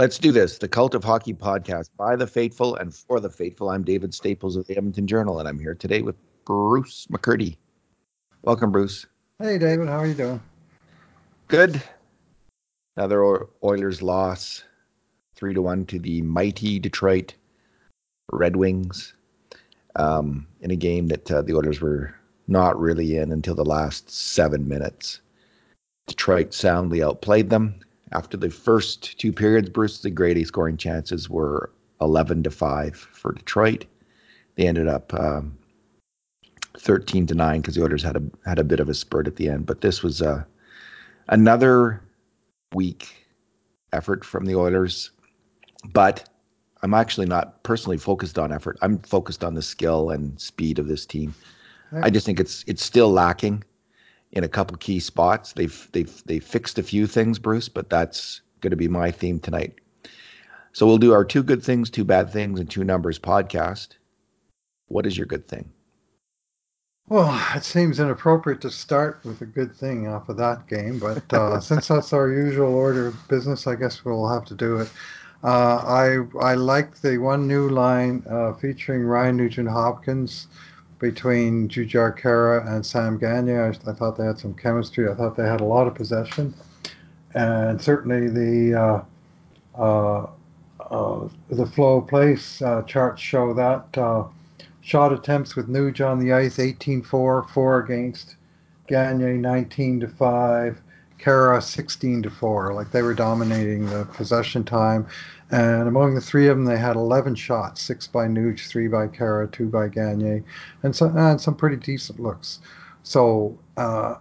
Let's do this. The Cult of Hockey podcast by the faithful and for the faithful. I'm David Staples of the Edmonton Journal, and I'm here today with Bruce McCurdy. Welcome, Bruce. Hey, David. How are you doing? Good. Another Oilers loss, three to one to the mighty Detroit Red Wings, um, in a game that uh, the Oilers were not really in until the last seven minutes. Detroit soundly outplayed them after the first two periods, Bruce, the grade A scoring chances were 11 to 5 for Detroit. They ended up um, 13 to 9 because the Oilers had a had a bit of a spurt at the end. But this was uh, another weak effort from the Oilers. But I'm actually not personally focused on effort. I'm focused on the skill and speed of this team. I just think it's it's still lacking in a couple key spots. They've they've they fixed a few things, Bruce, but that's going to be my theme tonight. So we'll do our two good things, two bad things, and two numbers podcast. What is your good thing? Well, it seems inappropriate to start with a good thing off of that game, but uh, since that's our usual order of business, I guess we'll have to do it. Uh, I I like the one new line uh, featuring Ryan Nugent Hopkins between Khaira and Sam Gagner. I, I, thought they had some chemistry. I thought they had a lot of possession, and certainly the uh, uh, uh, the flow place uh, charts show that uh, shot attempts with Nuge on the ice 18-4, 4 against Gagner 19 to 5. Khaira 16 to 4. Like they were dominating the possession time. And among the three of them, they had 11 shots six by Nuge, three by Khaira, two by Gagner, and, so, and some pretty decent looks. So, uh,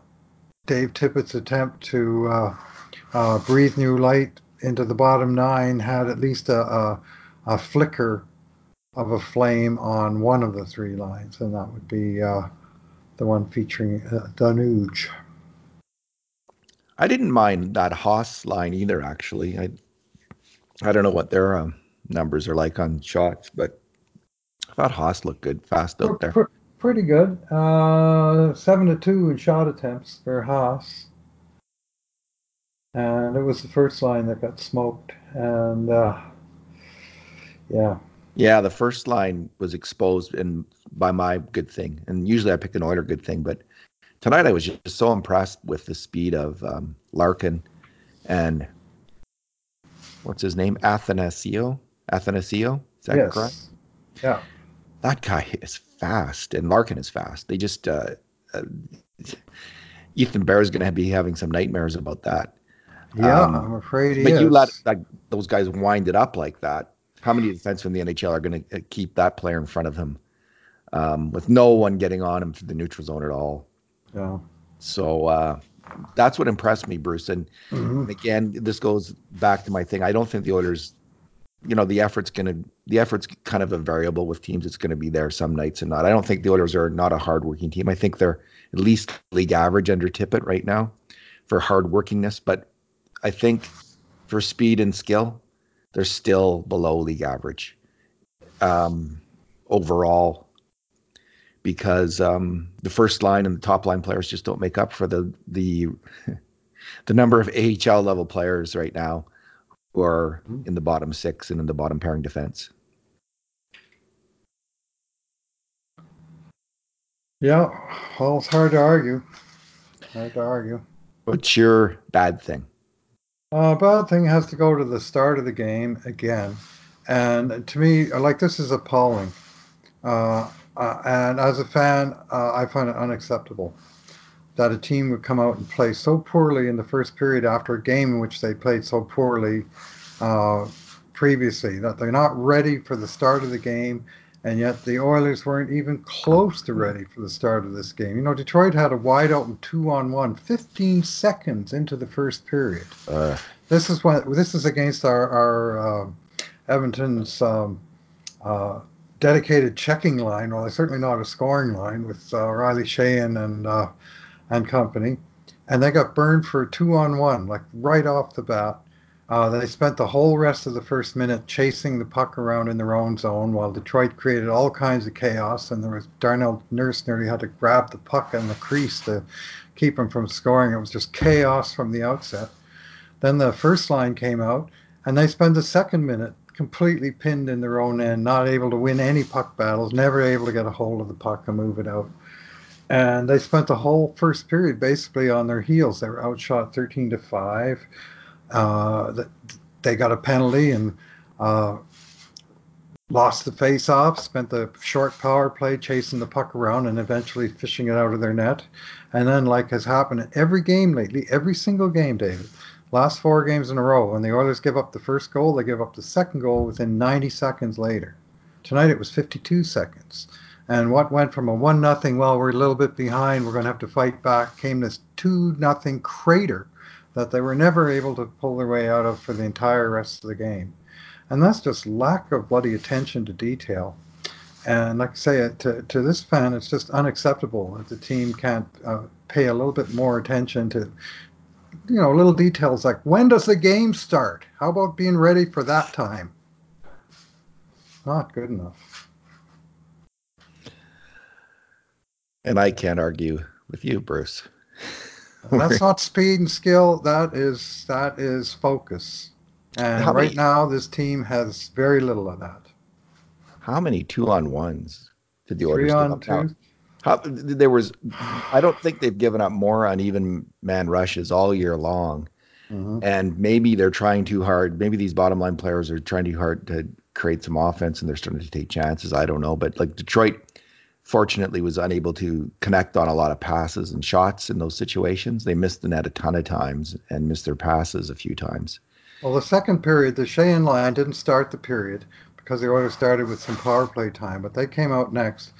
Dave Tippett's attempt to uh, uh, breathe new light into the bottom nine had at least a, a, a, flicker of a flame on one of the three lines, and that would be uh, the one featuring uh, Danuge. I didn't mind that Haas line either. Actually, I I don't know what their um, numbers are like on shots, but I thought Haas looked good, fast out there. Pretty good. Uh, seven to two in shot attempts for Haas, and it was the first line that got smoked. And uh, yeah, yeah, the first line was exposed and by my good thing. And usually I pick an Oiler good thing, but tonight I was just so impressed with the speed of um, Larkin and what's his name? Athanasiou. Athanasiou. Is that yes. correct? Yeah. That guy is fast, and Larkin is fast. They just uh, uh, Ethan Bear is going to be having some nightmares about that. Yeah, um, I'm afraid he but is. you let like, those guys wind it up like that. How many defensemen in the NHL are going to uh, keep that player in front of him um, with no one getting on him through the neutral zone at all? Yeah. So uh, that's what impressed me, Bruce. And, mm-hmm. again, this goes back to my thing. I don't think the Oilers, you know, the effort's going to the effort's kind of a variable with teams. It's going to be there some nights and not. I don't think the Oilers are not a hardworking team. I think they're at least league average under Tippett right now for hardworkingness. But I think for speed and skill, they're still below league average um, overall because um, the first line and the top line players just don't make up for the the the number of AHL level players right now who are mm-hmm. in the bottom six and in the bottom pairing defense. Yeah, well, it's hard to argue. Hard to argue. What's your bad thing? Uh, bad thing has to go to the start of the game again, and to me, like this is appalling. Uh, uh, and as a fan, uh, I find it unacceptable that a team would come out and play so poorly in the first period after a game in which they played so poorly uh, previously, that they're not ready for the start of the game. And yet the Oilers weren't even close to ready for the start of this game. You know, Detroit had a wide open two on one 15 seconds into the first period. Uh. This is what this is against our, our uh, Edmonton's um, uh, dedicated checking line. Well, certainly not a scoring line with uh, Riley Sheahan and uh, and company, and they got burned for two on one, like right off the bat. Uh, they spent the whole rest of the first minute chasing the puck around in their own zone while Detroit created all kinds of chaos. And there was Darnell Nurse nearly had to grab the puck in the crease to keep him from scoring. It was just chaos from the outset. Then the first line came out and they spent the second minute completely pinned in their own end, not able to win any puck battles, never able to get a hold of the puck and move it out. And they spent the whole first period basically on their heels. They were outshot 13 to 5. Uh, they got a penalty and uh, lost the face-off, spent the short power play chasing the puck around and eventually fishing it out of their net. And then, like has happened in every game lately, every single game, David, Last four games in a row, when the Oilers give up the first goal, they give up the second goal within 90 seconds later. Tonight it was 52 seconds. And what went from a 1 nothing, well, we're a little bit behind, we're going to have to fight back, came this 2 nothing crater that they were never able to pull their way out of for the entire rest of the game. And that's just lack of bloody attention to detail. And like I say, to, to this fan, it's just unacceptable that the team can't uh, pay a little bit more attention to you know, little details like when does the game start? How about being ready for that time? Not good enough. And I can't argue with you, Bruce. That's not speed and skill. That is that is focus. And how right many, now, this team has very little of that. How many two on ones did the Three Oilers on two? How, there was, I don't think they've given up more on even man rushes all year long. Mm-hmm. And maybe they're trying too hard. Maybe these bottom line players are trying too hard to create some offense and they're starting to take chances. I don't know. But like Detroit, fortunately, was unable to connect on a lot of passes and shots in those situations. They missed the net a ton of times and missed their passes a few times. Well, the second period, the Sheahan line didn't start the period because the Oilers started with some power play time, but they came out next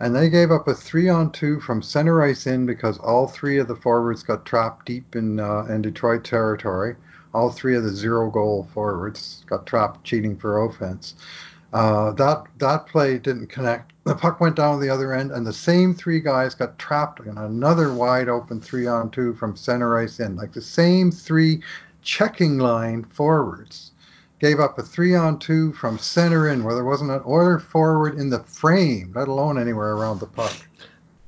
and they gave up a three on two from center ice in because all three of the forwards got trapped deep in uh, in Detroit territory. All three of the zero goal forwards got trapped cheating for offense. Uh, that that play didn't connect. The puck went down the other end, and the same three guys got trapped in another wide open three on two from center ice in, like the same three checking line forwards gave up a three on two from center in where there wasn't an Oiler forward in the frame, let alone anywhere around the puck.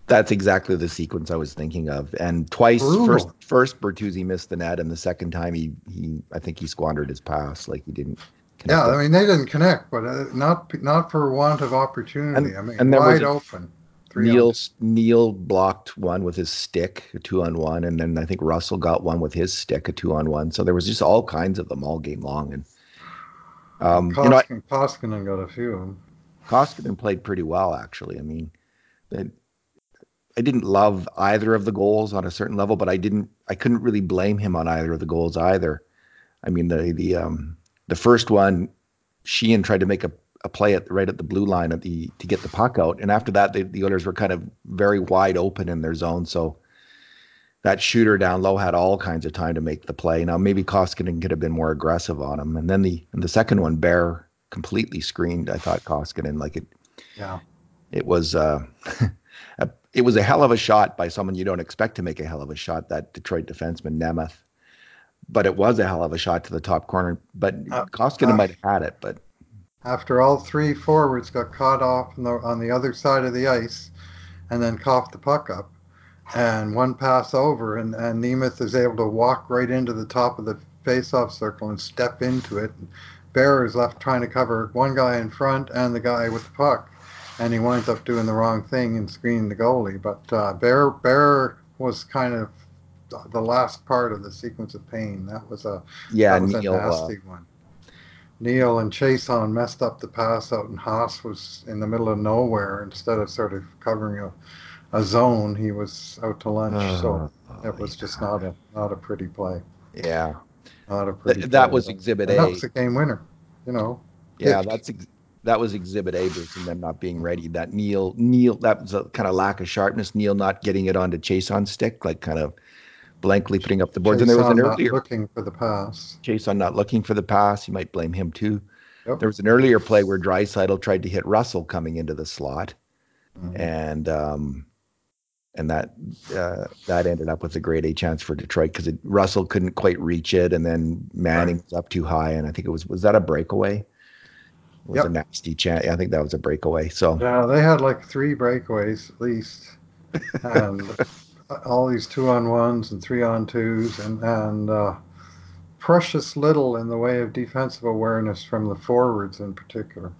That's exactly the sequence I was thinking of. And twice, first first Bertuzzi missed the net, and the second time he he I think he squandered his pass, like he didn't. Yeah, I mean they didn't connect, but uh, not not for want of opportunity. And, I mean, and wide open. Neil Neil blocked one with his stick, a two on one, and then I think Russell got one with his stick, a two on one. So there was just all kinds of them all game long, and um, Koskinen, you know, I, Koskinen got a few. Koskinen played pretty well, actually. I mean, they, I didn't love either of the goals on a certain level, but I didn't. I couldn't really blame him on either of the goals either. I mean, the the um the first one, Sheahan tried to make a, a play at right at the blue line at the to get the puck out, and after that, the the Oilers were kind of very wide open in their zone, so that shooter down low had all kinds of time to make the play. Now maybe Koskinen could have been more aggressive on him. And then the the second one, Bear completely screened. I thought Koskinen like it. Yeah. It was uh, a, it was a hell of a shot by someone you don't expect to make a hell of a shot. That Detroit defenseman Nemeth, but it was a hell of a shot to the top corner. But uh, Koskinen uh, might have had it, but after all three forwards got caught off on the, on the other side of the ice, and then coughed the puck up and one pass over, and, and Nemeth is able to walk right into the top of the face-off circle and step into it. Bear is left trying to cover one guy in front and the guy with the puck, and he winds up doing the wrong thing and screening the goalie. But uh, Bear Bear was kind of the last part of the sequence of pain. That was a yeah, that was Neil, a nasty uh, one. Neil and Chiasson messed up the pass out, and Haas was in the middle of nowhere instead of sort of covering a a zone, he was out to lunch. Uh, so it oh, was just not a not a pretty play. Yeah, not a pretty. Th- that was Exhibit and A. That was a game winner. You know. Yeah, gift. that's ex- that was Exhibit A, and them not being ready. That Neil Neil that was a kind of lack of sharpness. Neil not getting it onto Chiasson stick, like kind of blankly putting up the boards. Chase and there was an earlier looking for the pass. Chiasson not looking for the pass. You might blame him too. Yep. There was an earlier play where Draisaitl tried to hit Russell coming into the slot, mm-hmm. and um, and that uh, that ended up with a great A chance for Detroit because Russell couldn't quite reach it, and then Manning right. was up too high, and I think it was was that a breakaway? It was yep. a nasty chance. I think that was a breakaway. So yeah, they had like three breakaways at least, and all these two on ones and three on twos, and and uh, precious little in the way of defensive awareness from the forwards in particular.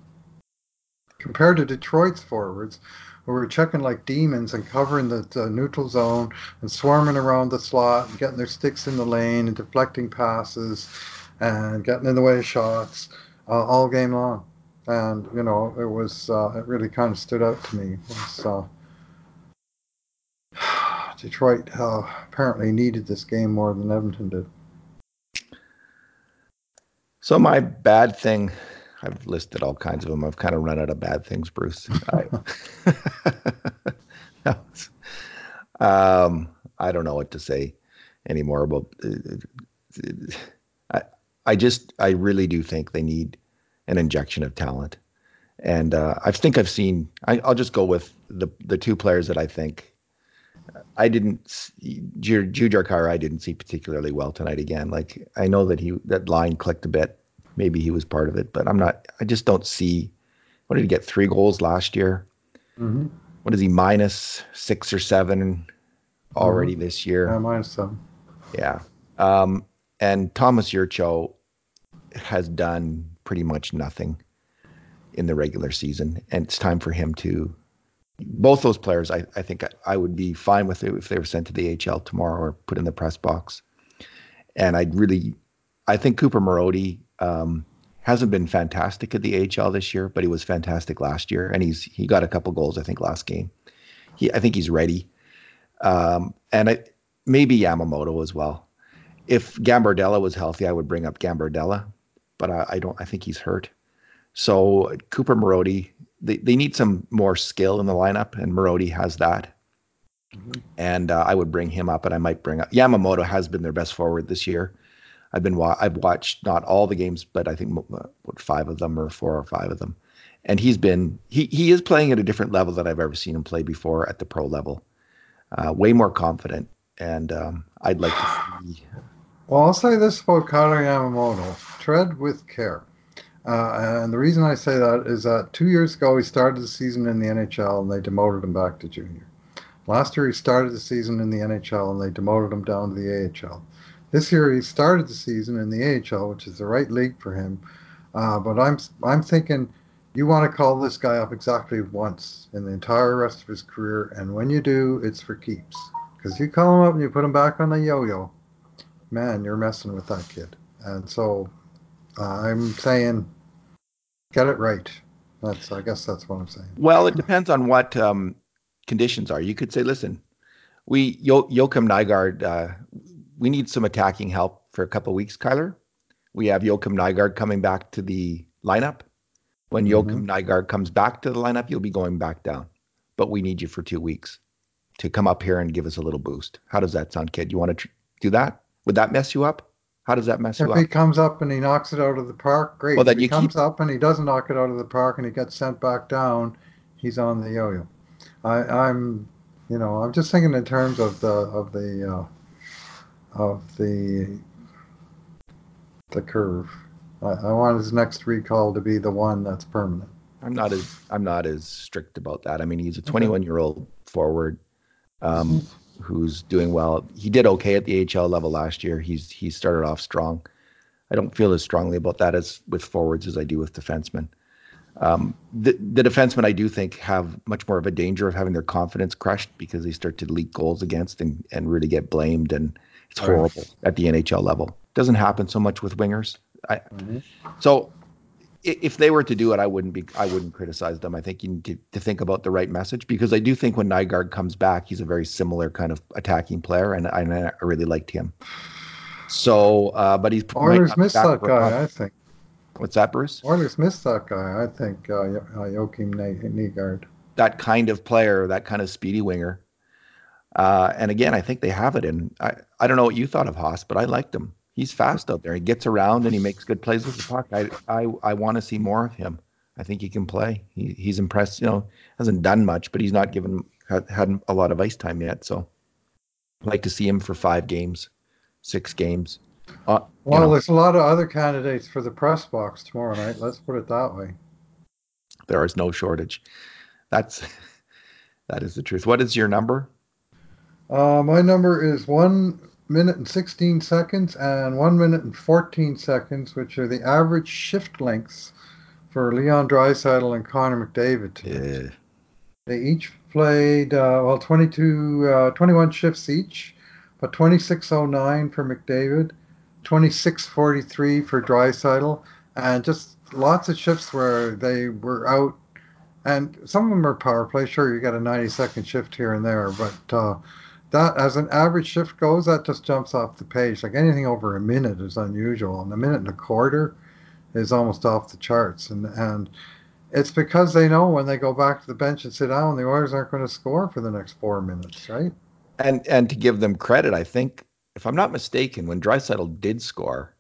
Compared to Detroit's forwards, who were checking like demons and covering the, the neutral zone and swarming around the slot and getting their sticks in the lane and deflecting passes and getting in the way of shots uh, all game long. And you know, it was uh, it really kind of stood out to me. Was, uh, Detroit uh, apparently needed this game more than Edmonton did. So my bad thing, I've listed all kinds of them. I've kind of run out of bad things, Bruce. I, um, I don't know what to say anymore about. I, I just, I really do think they need an injection of talent, and uh, I think I've seen. I, I'll just go with the the two players that I think I didn't Jujhar Khaira. I didn't see particularly well tonight. Again, like I know that he that line clicked a bit. Maybe he was part of it, but I'm not. I just don't see. What did he get? Three goals last year. Mm-hmm. What is he minus six or seven already mm-hmm. this year? Yeah, minus seven. Yeah. Um, and Tomas Jurco has done pretty much nothing in the regular season, and it's time for him to both those players, I, I think I, I, would be fine with it if they were sent to the AHL tomorrow or put in the press box. And I'd really, I think Cooper Marody um, hasn't been fantastic at the AHL this year, but he was fantastic last year, and he's he got a couple goals I think last game. He, I think he's ready, um, and I, maybe Yamamoto as well. If Gambardella was healthy, I would bring up Gambardella, but I, I don't. I think he's hurt. So Cooper Marody, they, they need some more skill in the lineup, and Marody has that. Mm-hmm. And uh, I would bring him up, and I might bring up Yamamoto has been their best forward this year. I've been wa- I've watched not all the games, but I think uh, what five of them or four or five of them, and he's been he he is playing at a different level than I've ever seen him play before at the pro level. Uh, way more confident, and um, I'd like to see. Well, I'll say this about Kailer Yamamoto: tread with care. Uh, and the reason I say that is that two years ago he started the season in the NHL and they demoted him back to junior. Last year he started the season in the NHL and they demoted him down to the AHL. This year he started the season in the AHL, which is the right league for him. Uh, but I'm I'm thinking you want to call this guy up exactly once in the entire rest of his career, and when you do, it's for keeps. Because you call him up and you put him back on the yo-yo, man, you're messing with that kid. And so uh, I'm saying Get it right. That's I guess that's what I'm saying. Well, it depends on what um, conditions are. You could say, listen, we Yo- Joakim Nygard, uh, we need some attacking help for a couple weeks, Kailer. We have Joakim Nygard coming back to the lineup. When mm-hmm. Joakim Nygard comes back to the lineup, you'll be going back down. But we need you for two weeks to come up here and give us a little boost. How does that sound, kid? You want to tr- do that? Would that mess you up? How does that mess if you up? If he comes up and he knocks it out of the park, great. Well, then if he comes keep... up and he doesn't knock it out of the park and he gets sent back down, he's on the yo-yo. I, am you know, I'm just thinking in terms of the of the uh, of the the curve. I, I want his next recall to be the one that's permanent. I'm not as I'm not as strict about that. I mean, he's a 21 year old forward. Um, who's doing well. He did okay at the HL level last year. He's he started off strong. I don't feel as strongly about that as with forwards as I do with defensemen. Um, the, the defensemen I do think have much more of a danger of having their confidence crushed because they start to leak goals against and, and really get blamed and it's horrible at the NHL level. Doesn't happen so much with wingers. I, mm-hmm. So if they were to do it, I wouldn't be. I wouldn't criticize them. I think you need to, to, think about the right message because I do think when Nygard comes back, he's a very similar kind of attacking player, and I, I really liked him. So, uh, but he's Oilers missed that guy. I think. What's that, Bruce? Oilers missed that guy. I think uh, uh Joakim Nygard. That kind of player, that kind of speedy winger. Uh, and again, I think they have it. And I, I don't know what you thought of Haas, but I liked him he's fast out there. He gets around and he makes good plays with the puck. I I, I want to see more of him. I think he can play. He, he's impressed. You know, hasn't done much, but he's not given had, had a lot of ice time yet. So, I'd like to see him for five games, six games. Uh, well, know. there's a lot of other candidates for the press box tomorrow night. Let's put it that way. There is no shortage. That's that is the truth. What is your number? Uh, my number is one minute and 16 seconds and one minute and 14 seconds, which are the average shift lengths for Leon Draisaitl and Connor McDavid tonight. Yeah. They each played, uh, well, 22, uh, 21 shifts each, but 26.09 for McDavid, 26.43 for Draisaitl, and just lots of shifts where they were out. And some of them are power play. Sure, you got a 90 second shift here and there, but uh, that as an average shift goes, that just jumps off the page. Like anything over a minute is unusual, and a minute and a quarter is almost off the charts. And and it's because they know when they go back to the bench and sit down, the Oilers aren't going to score for the next four minutes, right? And and to give them credit, I think if I'm not mistaken, when Draisaitl did score,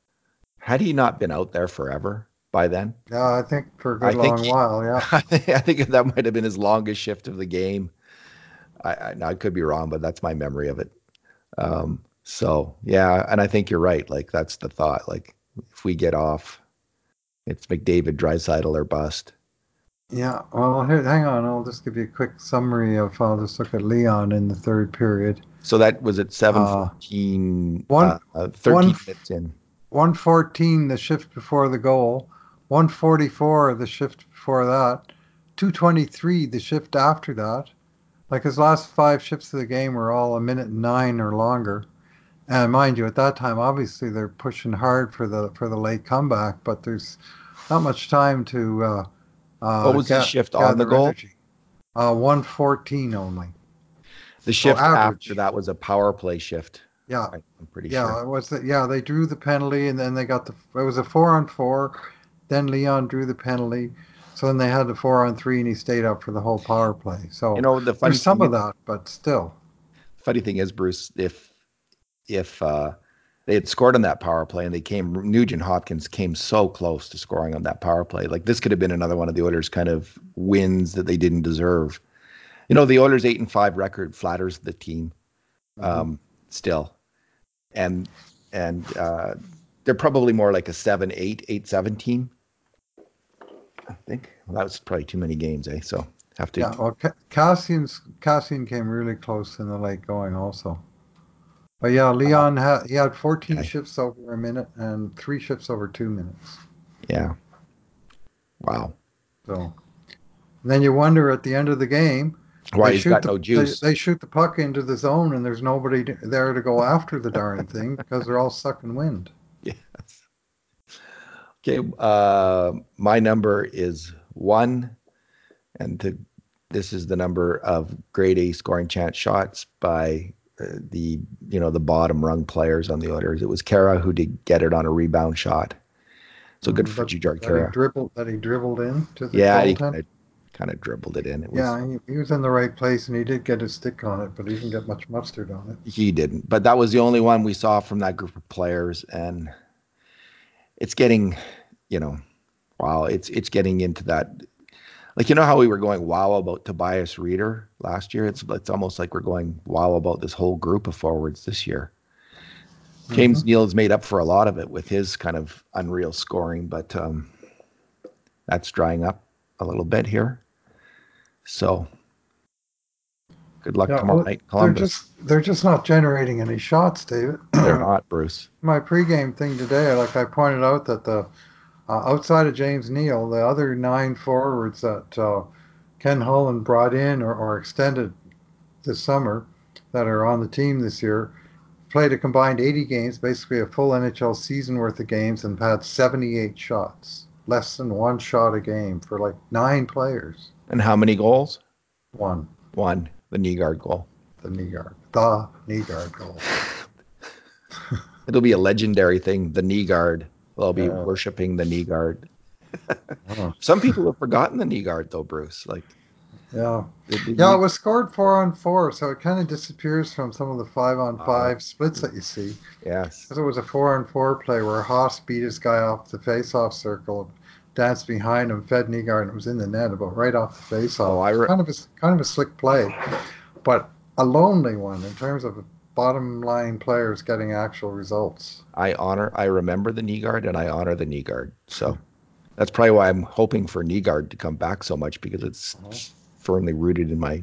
had he not been out there forever by then? Yeah, I think for a good I long he, while. Yeah, I think, I think that might have been his longest shift of the game. I, I, I could be wrong, but that's my memory of it. Um, so yeah, and I think you're right. Like that's the thought. Like if we get off, it's McDavid, Draisaitl, or bust. Yeah. Well, here, hang on. I'll just give you a quick summary of. I'll just look at Leon in the third period. So that was at seven uh, fourteen. Uh, one, uh, thirteen one, minutes in. One fourteen, the shift before the goal. One forty four, the shift before that. Two twenty three, the shift after that. Like his last five shifts of the game were all a minute nine or longer. And mind you, at that time, obviously they're pushing hard for the for the late comeback, but there's not much time to. Uh, uh, what was get, the shift on the goal? Uh, one fourteen only. The shift so after that was a power play shift. Yeah, I'm pretty yeah, sure. Yeah, it was. The, yeah, they drew the penalty, and then they got the. It was a four on four. Then Leon drew the penalty. So then they had the four on three, and he stayed up for the whole power play. So you know the funny there's some of that, but still. Funny thing is, Bruce, if if uh, they had scored on that power play and they came, Nugent Hopkins came so close to scoring on that power play. Like this could have been another one of the Oilers' kind of wins that they didn't deserve. You know, the Oilers' eight and five record flatters the team mm-hmm. um, still, and and uh, they're probably more like a seven eight eight seventeen. I think well, that was probably too many games, eh? So have to. Yeah, well, Kassian's, Cassian came really close in the late going also. But yeah, Leon had he had 14 okay. shifts over a minute and three shifts over two minutes. Yeah. Wow. So then you wonder at the end of the game why he's got the, no juice. They, they, shoot the puck into the zone and there's nobody there to go after the darn thing because they're all sucking wind. Yes. Okay, uh, my number is one, and to, this is the number of grade A scoring chance shots by uh, the you know the bottom rung players on the Oilers. It was Khaira who did get it on a rebound shot. So good for Jujhar Khaira. He dribbled that he dribbled in to the yeah, he kind of, kind of dribbled it in. It was, yeah, he, he was in the right place and he did get a stick on it, but he didn't get much mustard on it. He didn't, but that was the only one we saw from that group of players, and it's getting you know, wow, it's it's getting into that. Like you know how we were going wow about Tobias Rieder last year. It's it's almost like we're going wow about this whole group of forwards this year. James mm-hmm. Neal has made up for a lot of it with his kind of unreal scoring, but um, that's drying up a little bit here. So good luck yeah, tomorrow well, night, Columbus. They're just they're just not generating any shots, David. they're not, Bruce. My pregame thing today, like I pointed out that the uh, outside of James Neal, the other nine forwards that uh, Ken Holland brought in or, or, extended this summer that are on the team this year played a combined 80 games, basically a full NHL season worth of games, and had 78 shots, less than one shot a game for like nine players. And how many goals? One. One, the Nygard goal. The Nygard. The Nygard goal. It'll be a legendary thing, the Nygard. They'll be uh, worshiping the Nygard. uh, Some people have forgotten the Nygard, though, Bruce. Like, yeah, yeah, it was scored four on four, so it kind of disappears from some of the five on uh, five uh, splits that you see. Yes, because it was a four on four play where Haas beat his guy off the face-off circle, danced behind him, fed Nygard, and it was in the net about right off the face-off. Oh, I re- kind of a kind of a slick play, but a lonely one in terms of bottom line players getting actual results. I honor, I remember the Nygard and I honor the Nygard. So that's probably why I'm hoping for knee to come back so much because it's uh-huh. firmly rooted in my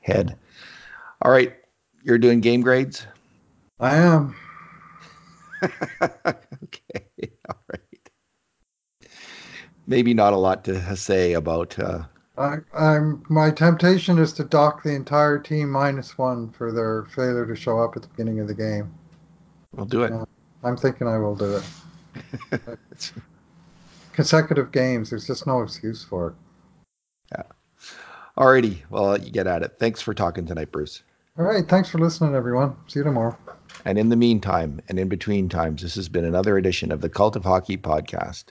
head. All right, you're doing game grades. I am. okay, all right. Maybe not a lot to say about. Uh, I, I'm. My temptation is to dock the entire team minus one for their failure to show up at the beginning of the game. We'll do it. Yeah, I'm thinking I will do it. Consecutive games. There's just no excuse for it. Yeah. Alrighty. Well, you get at it. Thanks for talking tonight, Bruce. All right. Thanks for listening, everyone. See you tomorrow. And in the meantime, and in between times, this has been another edition of the Cult of Hockey podcast.